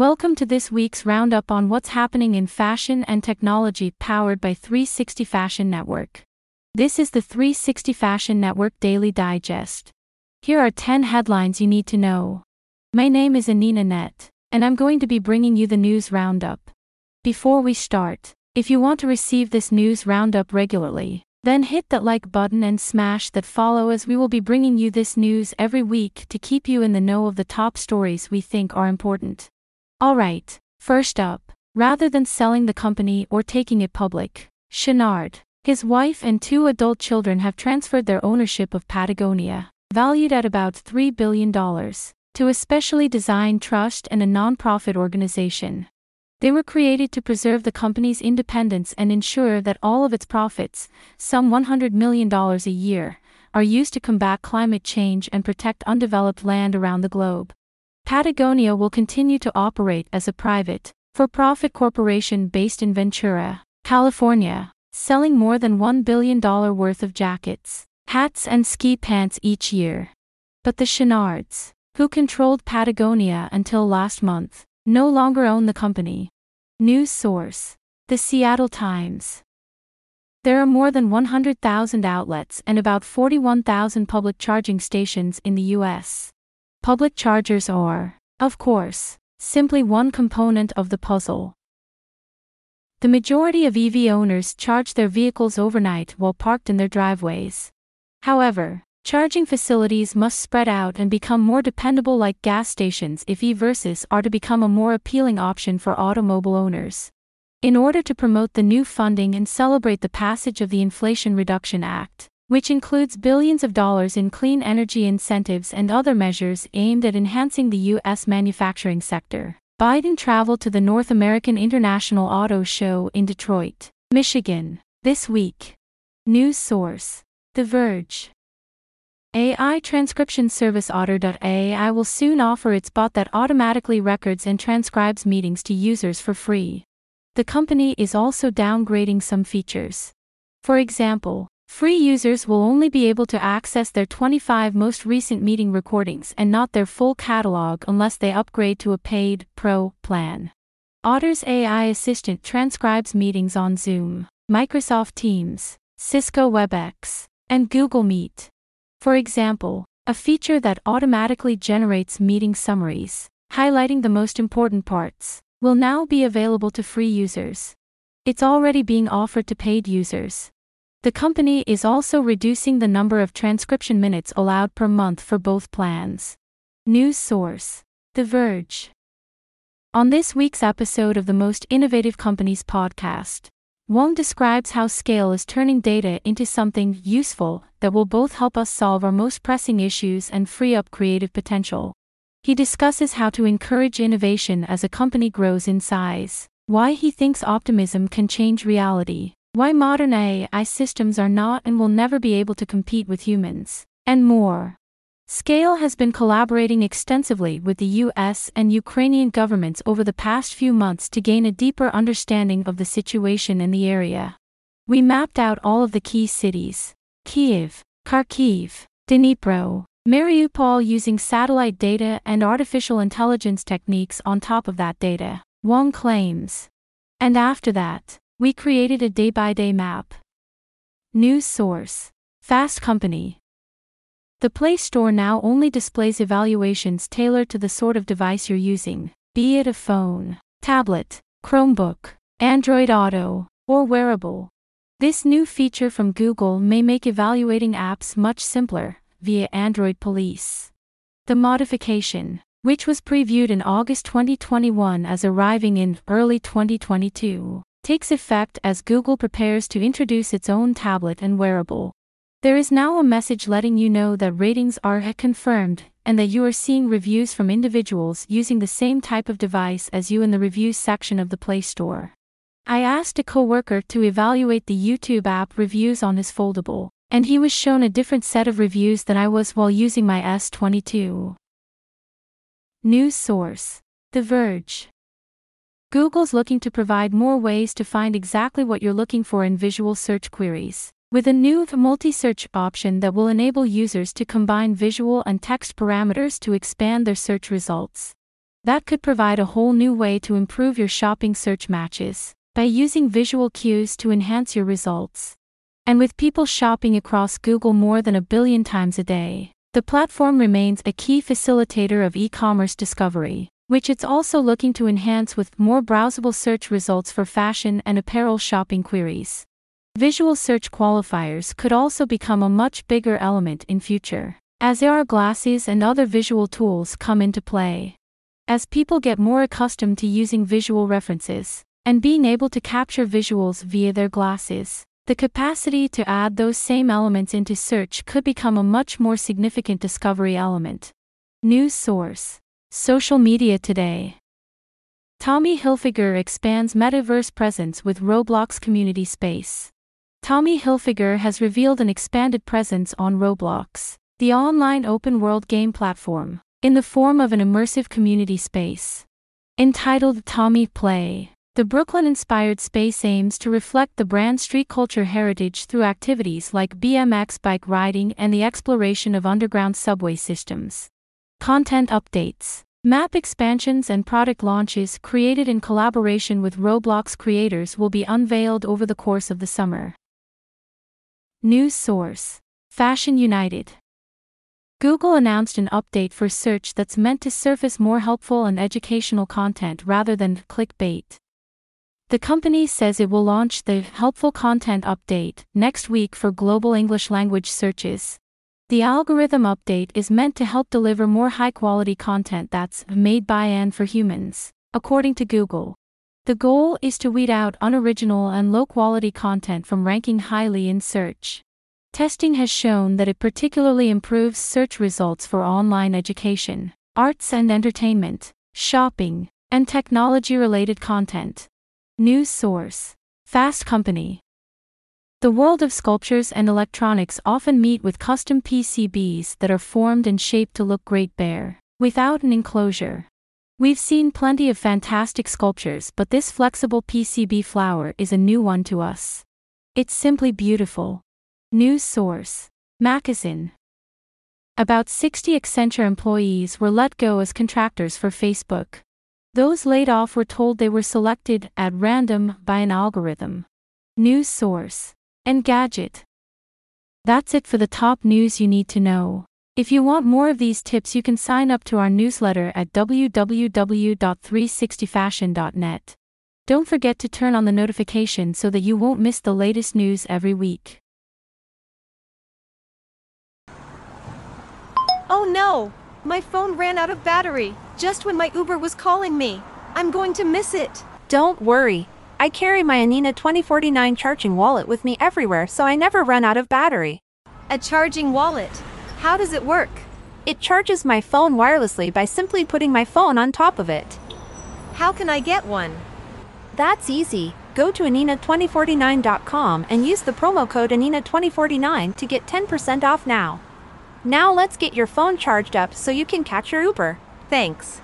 Welcome to this week's roundup on what's happening in fashion and technology powered by 360 Fashion Network. This is the 360 Fashion Network Daily Digest. Here are 10 headlines you need to know. My name is Anina Net, and I'm going to be bringing you the news roundup. Before we start, if you want to receive this news roundup regularly, then hit that like button and smash that follow as we will be bringing you this news every week to keep you in the know of the top stories we think are important. Alright, first up, rather than selling the company or taking it public, Chouinard, his wife and two adult children have transferred their ownership of Patagonia, valued at about $3 billion, to a specially designed trust and a nonprofit organization. They were created to preserve the company's independence and ensure that all of its profits, some $100 million a year, are used to combat climate change and protect undeveloped land around the globe. Patagonia will continue to operate as a private, for profit corporation based in Ventura, California, selling more than $1 billion worth of jackets, hats, and ski pants each year. But the Chouinards, who controlled Patagonia until last month, no longer own the company. News source The Seattle Times. There are more than 100,000 outlets and about 41,000 public charging stations in the US. Public chargers are, of course, simply one component of the puzzle. The majority of EV owners charge their vehicles overnight while parked in their driveways. However, Charging facilities must spread out and become more dependable like gas stations if EVs are to become a more appealing option for automobile owners. In order to promote the new funding and celebrate the passage of the Inflation Reduction Act, which includes billions of dollars in clean energy incentives and other measures aimed at enhancing the U.S. manufacturing sector, Biden traveled to the North American International Auto Show in Detroit, Michigan, this week. News source The Verge. AI transcription service Otter.ai will soon offer its bot that automatically records and transcribes meetings to users for free. The company is also downgrading some features. For example, free users will only be able to access their 25 most recent meeting recordings and not their full catalog unless they upgrade to a paid, pro plan. Otter's AI assistant transcribes meetings on Zoom, Microsoft Teams, Cisco WebEx, and Google Meet. For example, a feature that automatically generates meeting summaries, highlighting the most important parts, will now be available to free users. It's already being offered to paid users. The company is also reducing the number of transcription minutes allowed per month for both plans. News source The Verge. On this week's episode of the Most Innovative Companies podcast, Wang describes how scale is turning data into something useful that will both help us solve our most pressing issues and free up creative potential. He discusses how to encourage innovation as a company grows in size, why he thinks optimism can change reality, why modern AI systems are not and will never be able to compete with humans, and more. Scale has been collaborating extensively with the US and Ukrainian governments over the past few months to gain a deeper understanding of the situation in the area. We mapped out all of the key cities Kiev, Kharkiv, Dnipro, Mariupol using satellite data and artificial intelligence techniques on top of that data, Wang claims. And after that, we created a day by day map. News source Fast Company the Play Store now only displays evaluations tailored to the sort of device you're using, be it a phone, tablet, Chromebook, Android Auto, or wearable. This new feature from Google may make evaluating apps much simpler via Android Police. The modification, which was previewed in August 2021 as arriving in early 2022, takes effect as Google prepares to introduce its own tablet and wearable. There is now a message letting you know that ratings are confirmed and that you are seeing reviews from individuals using the same type of device as you in the reviews section of the Play Store. I asked a coworker to evaluate the YouTube app reviews on his foldable, and he was shown a different set of reviews than I was while using my S22. News source The Verge. Google's looking to provide more ways to find exactly what you're looking for in visual search queries. With a new multi-search option that will enable users to combine visual and text parameters to expand their search results. That could provide a whole new way to improve your shopping search matches by using visual cues to enhance your results. And with people shopping across Google more than a billion times a day, the platform remains a key facilitator of e commerce discovery, which it's also looking to enhance with more browsable search results for fashion and apparel shopping queries. Visual search qualifiers could also become a much bigger element in future, as AR glasses and other visual tools come into play. As people get more accustomed to using visual references and being able to capture visuals via their glasses, the capacity to add those same elements into search could become a much more significant discovery element. News source Social media today. Tommy Hilfiger expands metaverse presence with Roblox community space. Tommy Hilfiger has revealed an expanded presence on Roblox, the online open world game platform, in the form of an immersive community space. Entitled Tommy Play, the Brooklyn inspired space aims to reflect the brand street culture heritage through activities like BMX bike riding and the exploration of underground subway systems. Content updates, map expansions, and product launches created in collaboration with Roblox creators will be unveiled over the course of the summer. News source Fashion United. Google announced an update for search that's meant to surface more helpful and educational content rather than clickbait. The company says it will launch the Helpful Content Update next week for global English language searches, the algorithm update is meant to help deliver more high quality content that's made by and for humans, according to Google. The goal is to weed out unoriginal and low quality content from ranking highly in search. Testing has shown that it particularly improves search results for online education, arts and entertainment, shopping, and technology related content. News source Fast Company the world of sculptures and electronics often meet with custom PCBs that are formed and shaped to look great bare, without an enclosure. We've seen plenty of fantastic sculptures, but this flexible PCB flower is a new one to us. It's simply beautiful. News source Makezine. About 60 Accenture employees were let go as contractors for Facebook. Those laid off were told they were selected at random by an algorithm. News source Engadget. That's it for the top news you need to know. If you want more of these tips, you can sign up to our newsletter at www.360fashion.net. Don't forget to turn on the notification so that you won't miss the latest news every week. Oh no! My phone ran out of battery just when my Uber was calling me. I'm going to miss it. Don't worry. I carry my Anina 2049 charging wallet with me everywhere so I never run out of battery. A charging wallet? How does it work? It charges my phone wirelessly by simply putting my phone on top of it. How can I get one? That's easy. Go to Anina2049.com and use the promo code Anina2049 to get 10% off now. Now let's get your phone charged up so you can catch your Uber. Thanks.